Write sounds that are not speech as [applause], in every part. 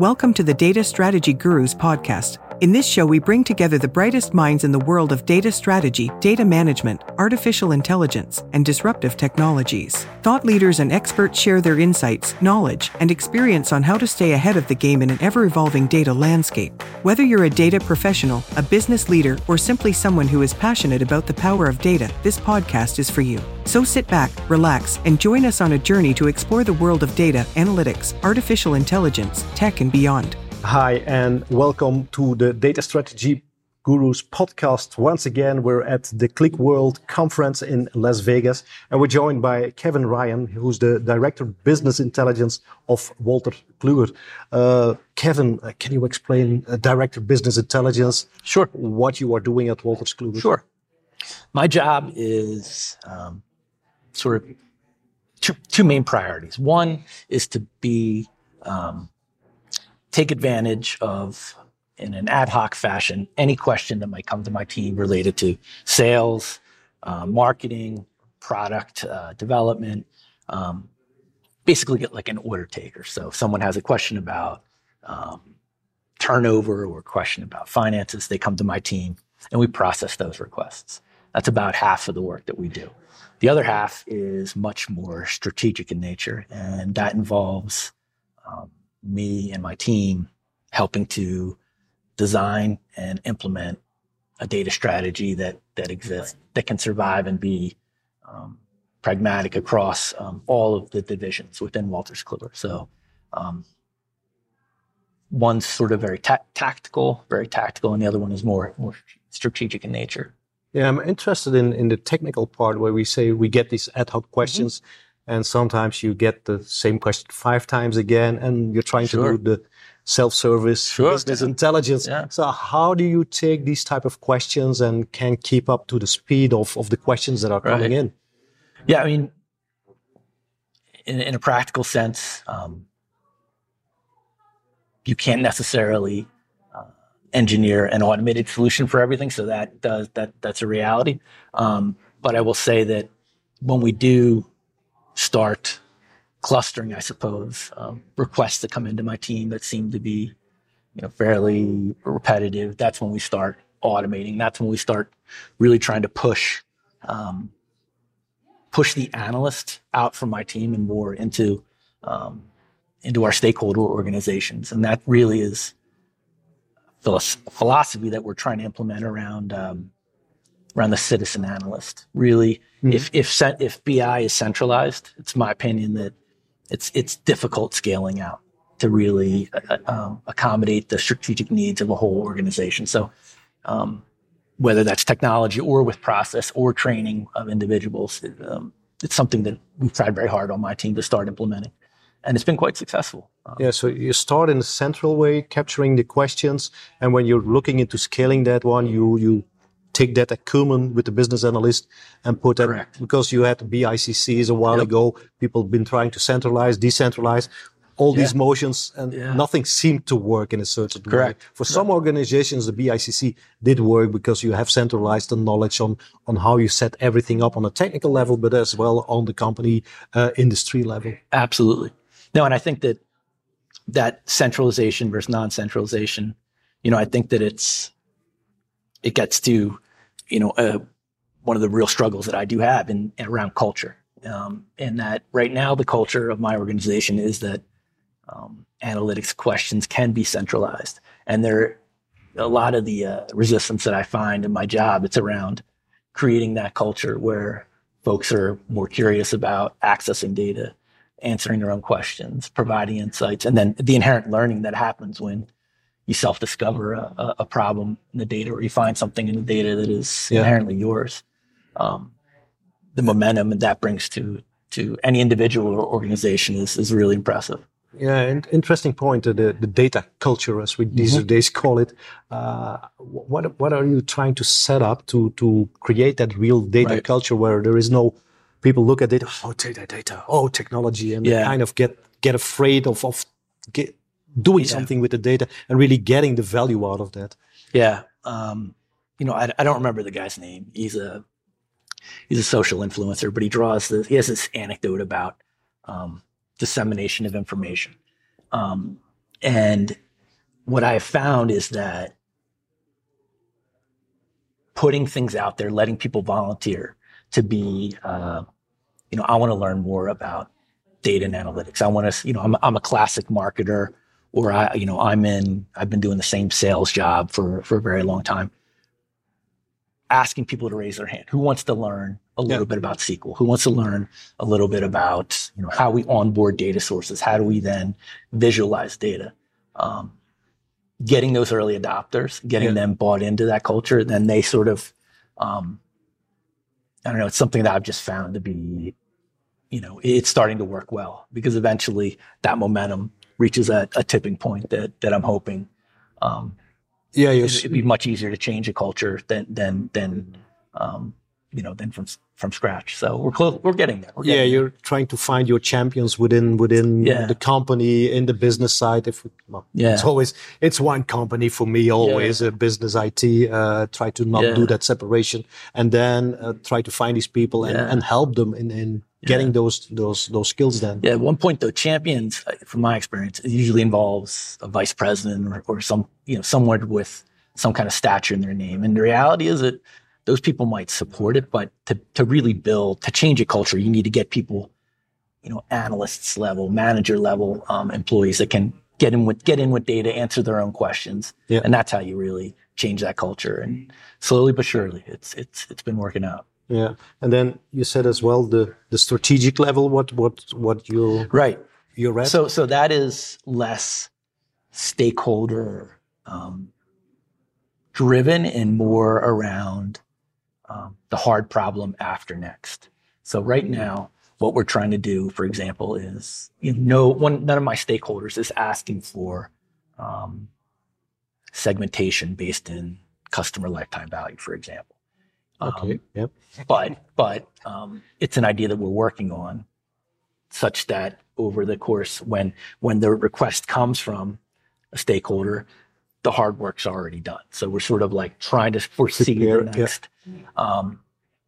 Welcome to the Data Strategy Gurus podcast. In this show, we bring together the brightest minds in the world of data strategy, data management, artificial intelligence, and disruptive technologies. Thought leaders and experts share their insights, knowledge, and experience on how to stay ahead of the game in an ever evolving data landscape. Whether you're a data professional, a business leader, or simply someone who is passionate about the power of data, this podcast is for you. So sit back, relax, and join us on a journey to explore the world of data, analytics, artificial intelligence, tech, and beyond. Hi, and welcome to the Data Strategy Gurus podcast. Once again, we're at the Qlik World conference in Las Vegas, and we're joined by Kevin Ryan, who's the Director of Business Intelligence of Wolters Kluwer. Uh, Kevin, uh, can you explain uh, Director Business Intelligence? Sure. What you are doing at Wolters Kluwer? Sure. My job is um, sort of two, two main priorities. One is to be um, take advantage of in an ad hoc fashion any question that might come to my team related to sales, uh, marketing, product uh, development. Um, basically, get like an order taker. So, if someone has a question about um, turnover or a question about finances, they come to my team and we process those requests. That's about half of the work that we do. The other half is much more strategic in nature, and that involves um, me and my team helping to design and implement a data strategy that that exists that can survive and be um, pragmatic across um, all of the divisions within Wolters Kluwer. So um, one's sort of very ta- tactical, very tactical, and the other one is more more strategic in nature. Yeah, I'm interested in in the technical part where we say we get these ad hoc questions. Mm-hmm and sometimes you get the same question five times again and you're trying sure. to do the self-service sure. business intelligence yeah. so how do you take these type of questions and can keep up to the speed of, of the questions that are right. coming in yeah i mean in, in a practical sense um, you can't necessarily uh, engineer an automated solution for everything so that does that that's a reality um, but i will say that when we do start clustering, I suppose, um, requests that come into my team that seem to be, you know, fairly repetitive. That's when we start automating. That's when we start really trying to push, um, push the analyst out from my team and more into, um, into our stakeholder organizations. And that really is philosophy that we're trying to implement around, um, around the citizen analyst. Really, mm-hmm. if if if BI is centralized, it's my opinion that it's it's difficult scaling out to really uh, um, accommodate the strategic needs of a whole organization. So, um, whether that's technology or with process or training of individuals, it, um, it's something that we've tried very hard on my team to start implementing. And it's been quite successful. Um, yeah, so you start in a central way, capturing the questions, and when you're looking into scaling that one, you you take that acumen with the business analyst and put that Correct. because you had BICCs a while yep. ago. People have been trying to centralize, decentralize all yeah. these motions and yeah. nothing seemed to work in a certain Correct. way. For some organizations, the BICC did work because you have centralized the knowledge on, on how you set everything up on a technical level, but as well on the company uh, industry level. Absolutely. No, and I think that that centralization versus non-centralization, you know, I think that it's, it gets to you know, uh, one of the real struggles that I do have in, in around culture. Um, and that right now the culture of my organization is that um, analytics questions can be centralized, and there a lot of the uh, resistance that I find in my job. It's around creating that culture where folks are more curious about accessing data, answering their own questions, providing insights, and then the inherent learning that happens when you self discover a, a, problem in the data or you find something in the data that is yeah. inherently yours. Um, the momentum that that brings to to any individual or organization is, is really impressive. Yeah, and interesting point. Uh, the the data culture, as we these mm-hmm. days call it. Uh, what what are you trying to set up to to create that real data right. culture where there is no people look at it, oh data, data, oh technology, and yeah. kind of get get afraid of of get, doing yeah. something with the data and really getting the value out of that. Yeah. Um, you know, I, I, don't remember the guy's name. He's a he's a social influencer, but he draws this. He has this anecdote about um, dissemination of information, um, and what I have found is that putting things out there, letting people volunteer to be, uh, you know, I want to learn more about data and analytics. I want to, you know, I'm, I'm a classic marketer or I, you know, I'm in, I've been doing the same sales job for, for a very long time. Asking people to raise their hand. Who wants to learn a little yeah. bit about SQL? Who wants to learn a little bit about, you know, how we onboard data sources? How do we then visualize data? Um, getting those early adopters, getting yeah. them bought into that culture, then they sort of, um, I don't know, it's something that I've just found to be, you know, it's starting to work well because eventually that momentum reaches a, a tipping point that that I'm hoping. Um, yeah, it'd be much easier to change a culture than than than um, you know than from from scratch. So we're close. We're getting there. We're getting yeah, you're trying to find your champions within within yeah. the company in the business side. If we, well, yeah, it's always it's one company for me. Always yeah. a business IT. Uh, try to not yeah. do that separation, and then uh, try to find these people and, and help them in in getting those those those skills then. Yeah, at one point though, champions, uh, from my experience, it usually involves a vice president or, or some you know someone with some kind of stature in their name. And the reality is that those people might support it, but to, to really build, to change a culture, you need to get people, you know, analysts level, manager level um, employees that can get in with get in with data, answer their own questions, yeah. and that's how you really change that culture. And slowly but surely, it's it's it's been working out. Yeah, and then you said as well the the strategic level. What what what you right you're at. So so that is less stakeholder um, driven and more around um, the hard problem after next. So right now, what we're trying to do, for example, is you know, one, none of my stakeholders is asking for um, segmentation based in customer lifetime value, for example. Okay. Um, yep. But but um, it's an idea that we're working on, such that over the course, when when the request comes from a stakeholder, the hard work's already done. So we're sort of like trying to foresee the next. Yeah. Um,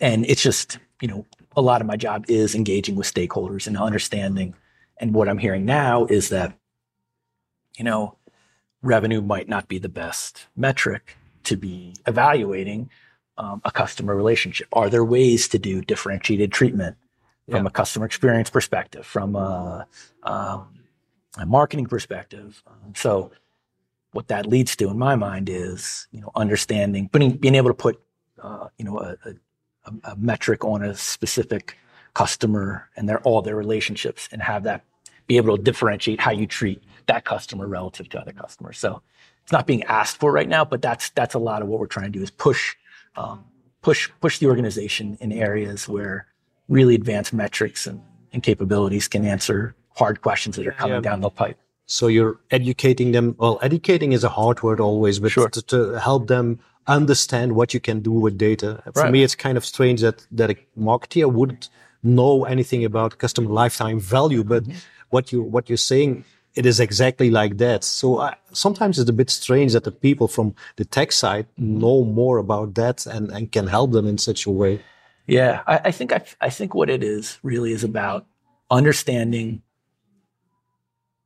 and it's just, you know, a lot of my job is engaging with stakeholders and understanding. And what I'm hearing now is that, you know, revenue might not be the best metric to be evaluating um, a customer relationship. Are there ways to do differentiated treatment from yeah. a customer experience perspective, from a, um, a marketing perspective? Um, so what that leads to in my mind is, you know, understanding, putting, being able to put, uh, you know, a, a, a, metric on a specific customer and their, all their relationships and have that be able to differentiate how you treat that customer relative to other customers. So it's not being asked for right now, but that's, that's a lot of what we're trying to do is push, um, push, push the organization in areas where really advanced metrics and, and capabilities can answer hard questions that are coming yeah. down the pipe. So you're educating them. Well, educating is a hard word always, but sure. to, to, help them understand what you can do with data. For right. me, it's kind of strange that, that a marketer wouldn't know anything about customer lifetime value, but mm-hmm. what you, what you're saying, it is exactly like that. So I, sometimes it's a bit strange that the people from the tech side know more about that and, and can help them in such a way. Yeah, I, I think I, I think what it is really is about understanding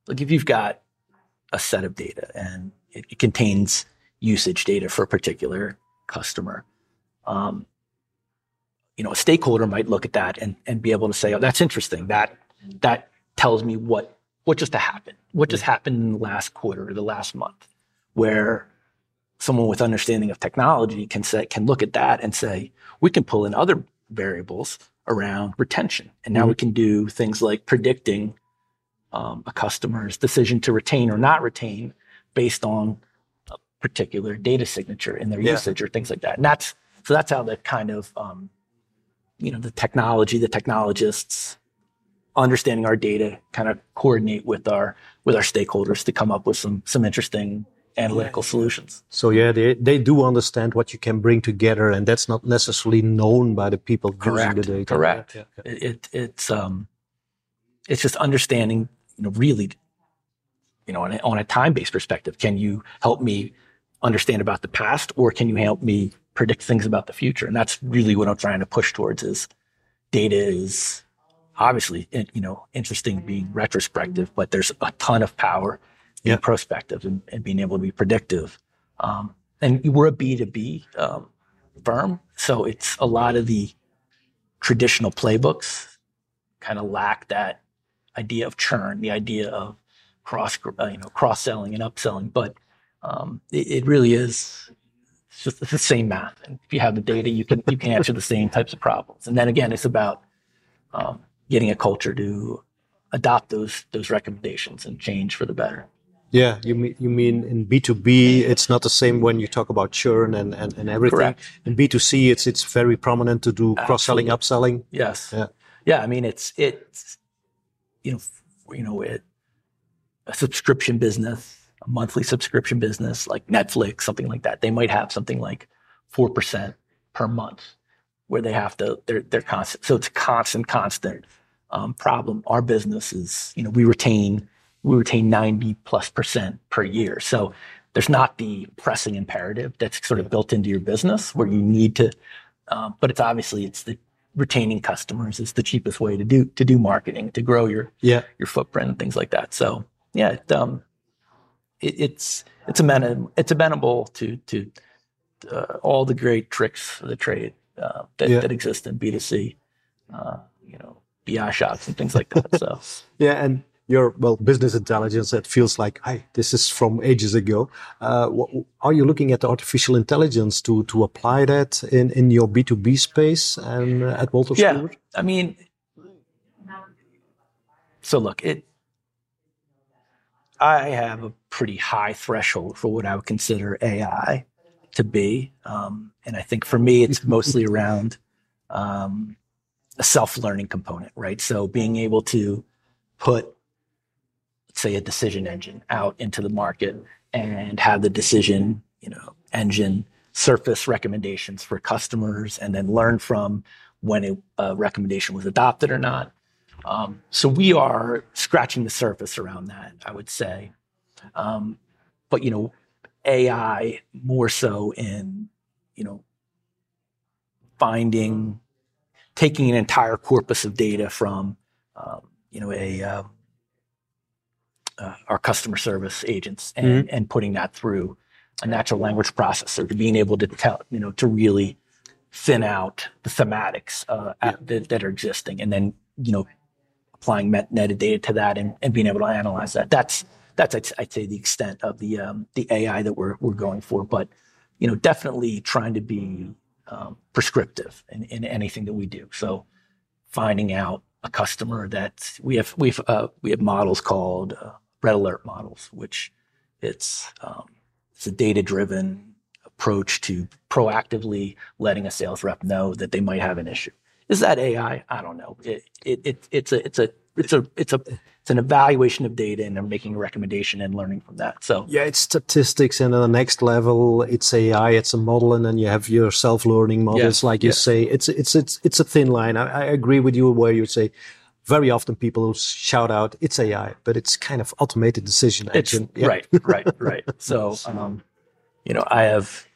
like if you've got a set of data and it, it contains usage data for a particular customer, um, you know, a stakeholder might look at that and, and be able to say, oh, that's interesting. That, that tells me what, what just happened, what just happened in the last quarter or the last month where someone with understanding of technology can say, can look at that and say, we can pull in other variables around retention. And now mm-hmm. we can do things like predicting um, a customer's decision to retain or not retain based on a particular data signature in their yeah. usage or things like that. And that's so that's how the kind of um, you know the technology, the technologists understanding our data kind of coordinate with our with our stakeholders to come up with some some interesting analytical yeah. solutions. So yeah, they they do understand what you can bring together, and that's not necessarily known by the people Correct. using the data. Correct. Yeah, yeah. It, it, it's um, it's just understanding you know, really, you know, on a, on a time-based perspective, can you help me understand about the past or can you help me predict things about the future? And that's really what I'm trying to push towards is data is obviously, you know, interesting being retrospective, but there's a ton of power being prospective and, and, being able to be predictive. Um, and we're a B2B um, firm, so it's a lot of the traditional playbooks kind of lack that idea of churn, the idea of cross, uh, you know, cross selling and upselling. But um, it, it, really is just the same math. And if you have the data, you can you can answer the same types of problems. And then again, it's about getting a culture to adopt those those recommendations and change for the better. Yeah, you mean you mean in B two B, it's not the same when you talk about churn and, and, and everything. Correct. In B two C, it's it's very prominent to do cross selling, upselling. Yes. Yeah. Yeah. I mean, it's it's you know you know it, a subscription business, a monthly subscription business like Netflix, something like that. They might have something like four percent per month where they have to they're they're constant. So it's constant, constant um, problem. Our business is you know we retain we retain 90 plus percent per year. So there's not the pressing imperative that's sort of built into your business where you need to, um, but it's obviously it's the retaining customers is the cheapest way to do to do marketing to grow your yeah your footprint and things like that. So yeah, it, um, it, it's it's amenable it's amenable to to uh, all the great tricks of the trade uh, that, yeah. that exist in B2C, uh, you know, BI shops and things like that. So [laughs] yeah, and your well business intelligence that feels like hey this is from ages ago uh, what, are you looking at artificial intelligence to to apply that in in your b2b space and uh, at Wolters yeah i mean so look it i have a pretty high threshold for what i would consider ai to be um, and i think for me it's mostly [laughs] around um, a self-learning component right so being able to put say a decision engine out into the market and have the decision, you know, engine surface recommendations for customers and then learn from when a recommendation was adopted or not. Um, so we are scratching the surface around that, I would say. Um, but you know, AI more so in you know finding, taking an entire corpus of data from um, you know a uh, uh, our customer service agents and, mm-hmm. and putting that through a natural language processor to being able to tell, you know, to really thin out the thematics uh, yeah. that, that, are existing and then, you know, applying met- metadata to that and, and being able to analyze that. That's, that's I'd, I'd say the extent of the, um, the AI that we're, we're going for. But, you know, definitely trying to be um, prescriptive in, in anything that we do. So finding out a customer that we have, we've, uh, we have models called uh, red alert models, which it's um, it's a data driven approach to proactively letting a sales rep know that they might have an issue. Is that AI? I don't know. It, it, it it's a it's a it's a it's a it's an evaluation of data and they're making a recommendation and learning from that. So yeah, it's statistics, and the next level, it's AI, it's a model, and then you have your self-learning models, like you say. It's it's it's it's a thin line. I, I agree with you where you say very often people shout out it's AI, but it's kind of automated decision engine. Yeah. Right, right, [laughs] right. So, um, you know, I have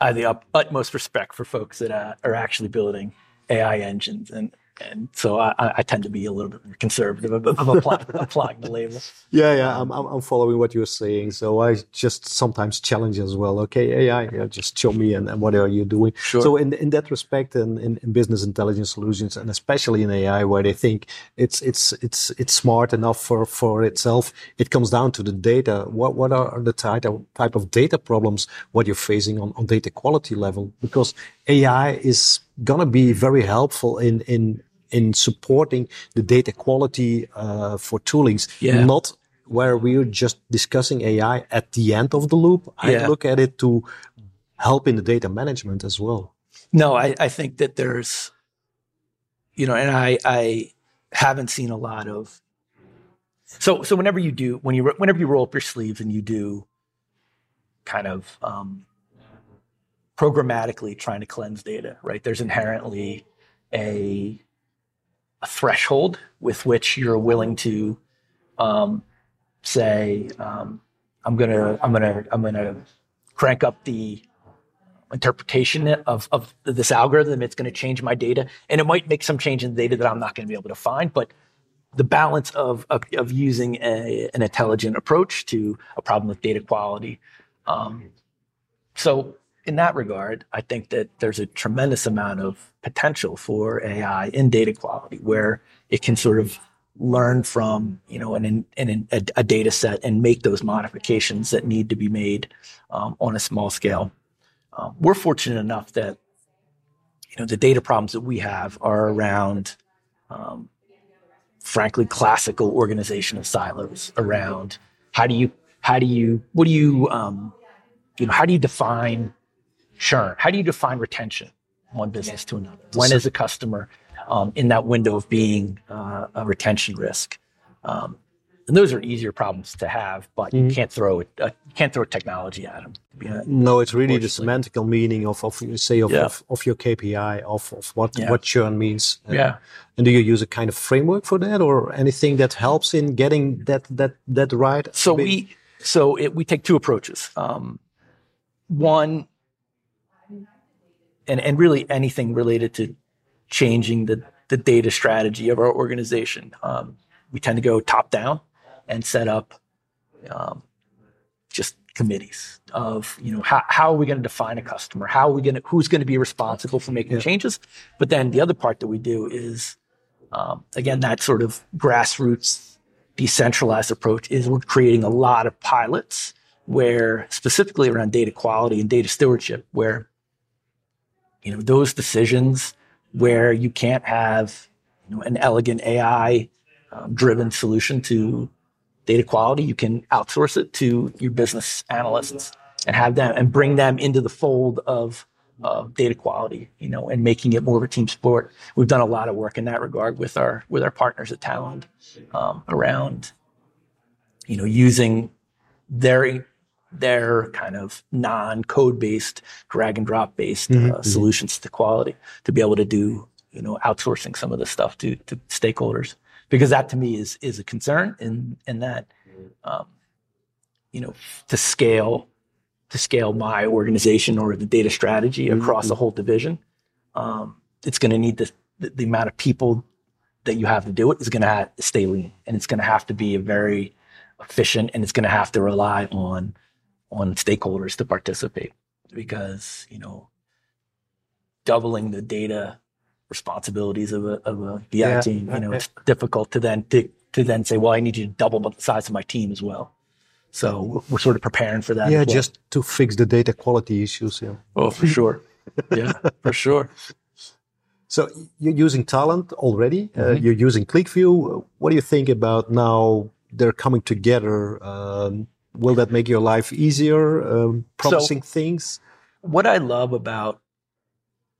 I have the utmost respect for folks that uh, are actually building AI engines, and and so I, I, tend to be a little bit more conservative of, applying, applying, [laughs] the label. Yeah, yeah, I'm, I'm following what you're saying. So I just sometimes challenge as well. Okay, AI, yeah, just show me and, and what are you doing? Sure. So in in that respect, and in, in, business intelligence solutions, and especially in AI, where they think it's it's it's it's smart enough for for itself, it comes down to the data. What what are the type of type of data problems what you're facing on on data quality level? Because AI is gonna be very helpful in in in supporting the data quality uh, for toolings, yeah. not where we're just discussing AI at the end of the loop. Yeah. I look at it to help in the data management as well. No, I, I think that there's, you know, and I, I haven't seen a lot of. So, so whenever you do, when you whenever you roll up your sleeves and you do, kind of um, programmatically trying to cleanse data, right? There's inherently a a threshold with which you're willing to um, say, um, I'm gonna, I'm gonna, I'm gonna crank up the interpretation of, of this algorithm. It's to change my data, and it might make some change in the data that I'm not to be able to find. But the balance of, of, of using a, an intelligent approach to a problem with data quality. Um, so in that regard, I think that there's a tremendous amount of potential for AI in data quality where it can sort of learn from, you know, an, an, a, a data set and make those modifications that need to be made um, on a small scale. Um, we're fortunate enough that, you know, the data problems that we have are around, um, frankly, classical organization of silos around how do you, how do you, what do you, um, you know, how do you define churn? How do you define retention one business to another? When is a customer um, in that window of being uh, a retention risk? Um, and those are easier problems to have, but mm-hmm. you can't throw it. Uh, can't throw technology at them. no, it's really the semantical meaning of, of say of, yeah. of, of, your KPI of, of what yeah. what churn means. Uh, yeah. And do you use a kind of framework for that, or anything that helps in getting that that that right? So we so it, we take two approaches. Um, one and, and really anything related to changing the, the data strategy of our organization. Um, we tend to go top down and set up um, just committees of you know how, how are we going to define a customer how are we going to who's going to be responsible for making yeah. changes but then the other part that we do is um, again that sort of grassroots decentralized approach is we're creating a lot of pilots where specifically around data quality and data stewardship where you know, those decisions where you can't have you know, an elegant AI um, driven solution to data quality, you can outsource it to your business analysts and have them and bring them into the fold of uh, data quality, you know, and making it more of a team sport. We've done a lot of work in that regard with our with our partners at Talend um, around, you know, using their their kind of non-code based, drag and drop based mm-hmm. uh, mm-hmm. solutions to quality to be able to do, you know, outsourcing some of this stuff to, to stakeholders. Because that to me is, is a concern in, in that, um, you know, to scale, to scale my organization or the data strategy mm-hmm. across mm-hmm. a whole division, um, it's going to need the, the, the amount of people that you have to do it is going to stay lean and it's going to have to be a very efficient and it's going to have to rely on on stakeholders to participate because, you know, doubling the data responsibilities of a, of a BI yeah. team, you know, it's difficult to then, to, to then say, well, I need you to double the size of my team as well. So we're sort of preparing for that. Yeah, well. just to fix the data quality issues. Yeah. Oh, for sure. [laughs] yeah, for sure. So you're using Talend already. Uh, mm-hmm. Uh, you're using QlikView. What do you think about now? They're coming together. Um, will that make your life easier? Um, promising so, things. What I love about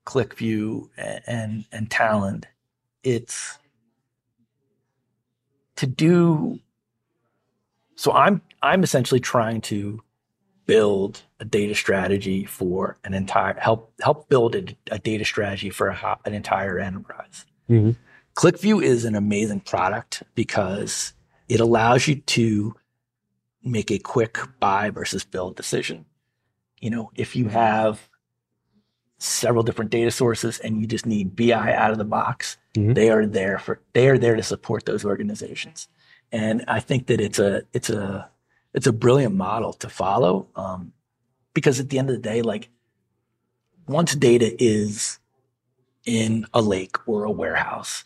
QlikView and, and and Talend, it's to do. So I'm I'm essentially trying to build a data strategy for an entire help help build a, a data strategy for a, an entire enterprise. Mm-hmm. QlikView is an amazing product because it allows you to make a quick buy versus build decision. You know, if you have several different data sources and you just need BI out of the box, mm-hmm. they are there for they are there to support those organizations. And I think that it's a it's a it's a brilliant model to follow um, because at the end of the day, like once data is in a lake or a warehouse,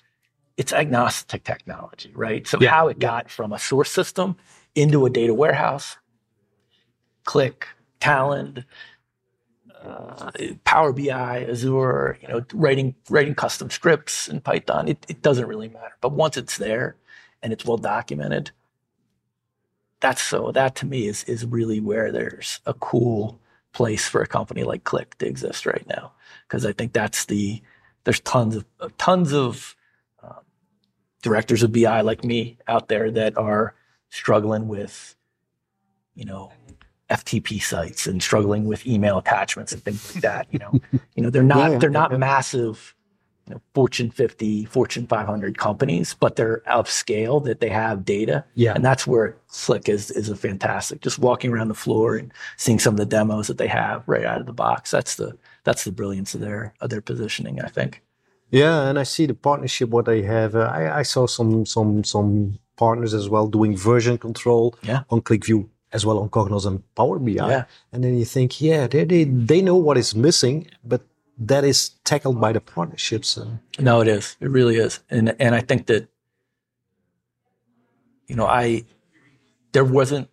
it's agnostic technology, right? So yeah. how it got from a source system into a data warehouse, Qlik, Talend, uh, Power BI, Azure, you know, writing writing custom scripts in Python. It, it doesn't really matter. But once it's there and it's well documented, that's so that to me is is really where there's a cool place for a company like Qlik to exist right now. Because I think that's the there's tons of tons of um, directors of BI like me out there that are struggling with, you know, FTP sites and struggling with email attachments and things like that. You know, [laughs] you know they're not yeah, they're not yeah. massive, you know, Fortune 50, Fortune 500 companies, but they're of scale that they have data. Yeah, and that's where Qlik is is a fantastic. Just walking around the floor and seeing some of the demos that they have right out of the box. That's the that's the brilliance of their of their positioning. I think. Yeah, and I see the partnership what they have. Uh, I, I saw some some some partners as well doing version control yeah. on QlikView as well on Cognos and Power BI. Yeah. And then you think, yeah, they, they they know what is missing, but that is tackled by the partnerships. And no, it is. It really is. And and I think that you know, I there wasn't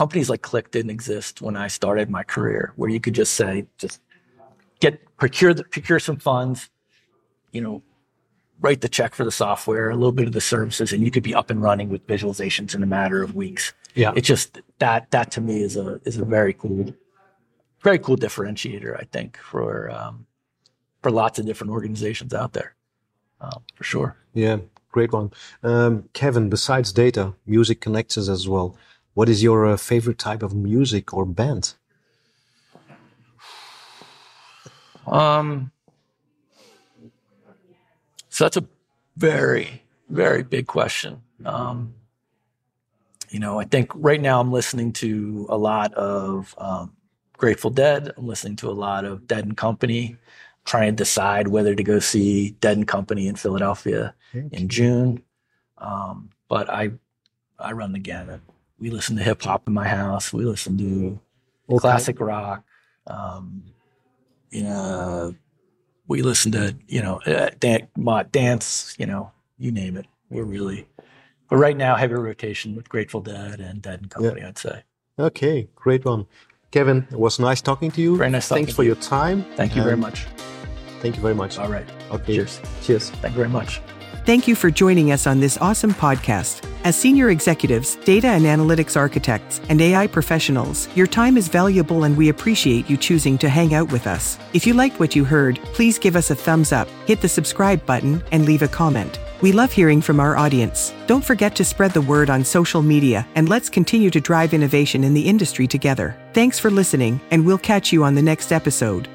companies like Qlik didn't exist when I started my career, where you could just say, just get procure the, procure some funds, you know, write the check for the software, a little bit of the services, and you could be up and running with visualizations in a matter of weeks. Yeah, it's just that that to me is a is a very cool, very cool differentiator. I think for um, for lots of different organizations out there, um, for sure. Yeah, great one, um, Kevin. Besides data, music connects us as well. What is your uh, favorite type of music or band? Um, so that's a very, very big question. Um, you know, I think right now I'm listening to a lot of um, Grateful Dead. I'm listening to a lot of Dead and Company. Trying to decide whether to go see Dead and Company in Philadelphia okay. in June. Um, but I, I run the gamut. We listen to hip hop in my house. We listen to okay. classic rock. Um, you know, we listen to you know uh, dan- dance, you know, you name it. We're really, but right now heavy rotation with Grateful Dead and Dead and Company. Yeah. I'd say. Okay, great one, Kevin. It was nice talking to you. Very nice. Thanks for you. your time. Thank you very much. Thank you very much. All right. Okay. Cheers. Cheers. Thank you very much. Thank you for joining us on this awesome podcast. As senior executives, data and analytics architects, and AI professionals, your time is valuable and we appreciate you choosing to hang out with us. If you liked what you heard, please give us a thumbs up, hit the subscribe button, and leave a comment. We love hearing from our audience. Don't forget to spread the word on social media and let's continue to drive innovation in the industry together. Thanks for listening, and we'll catch you on the next episode.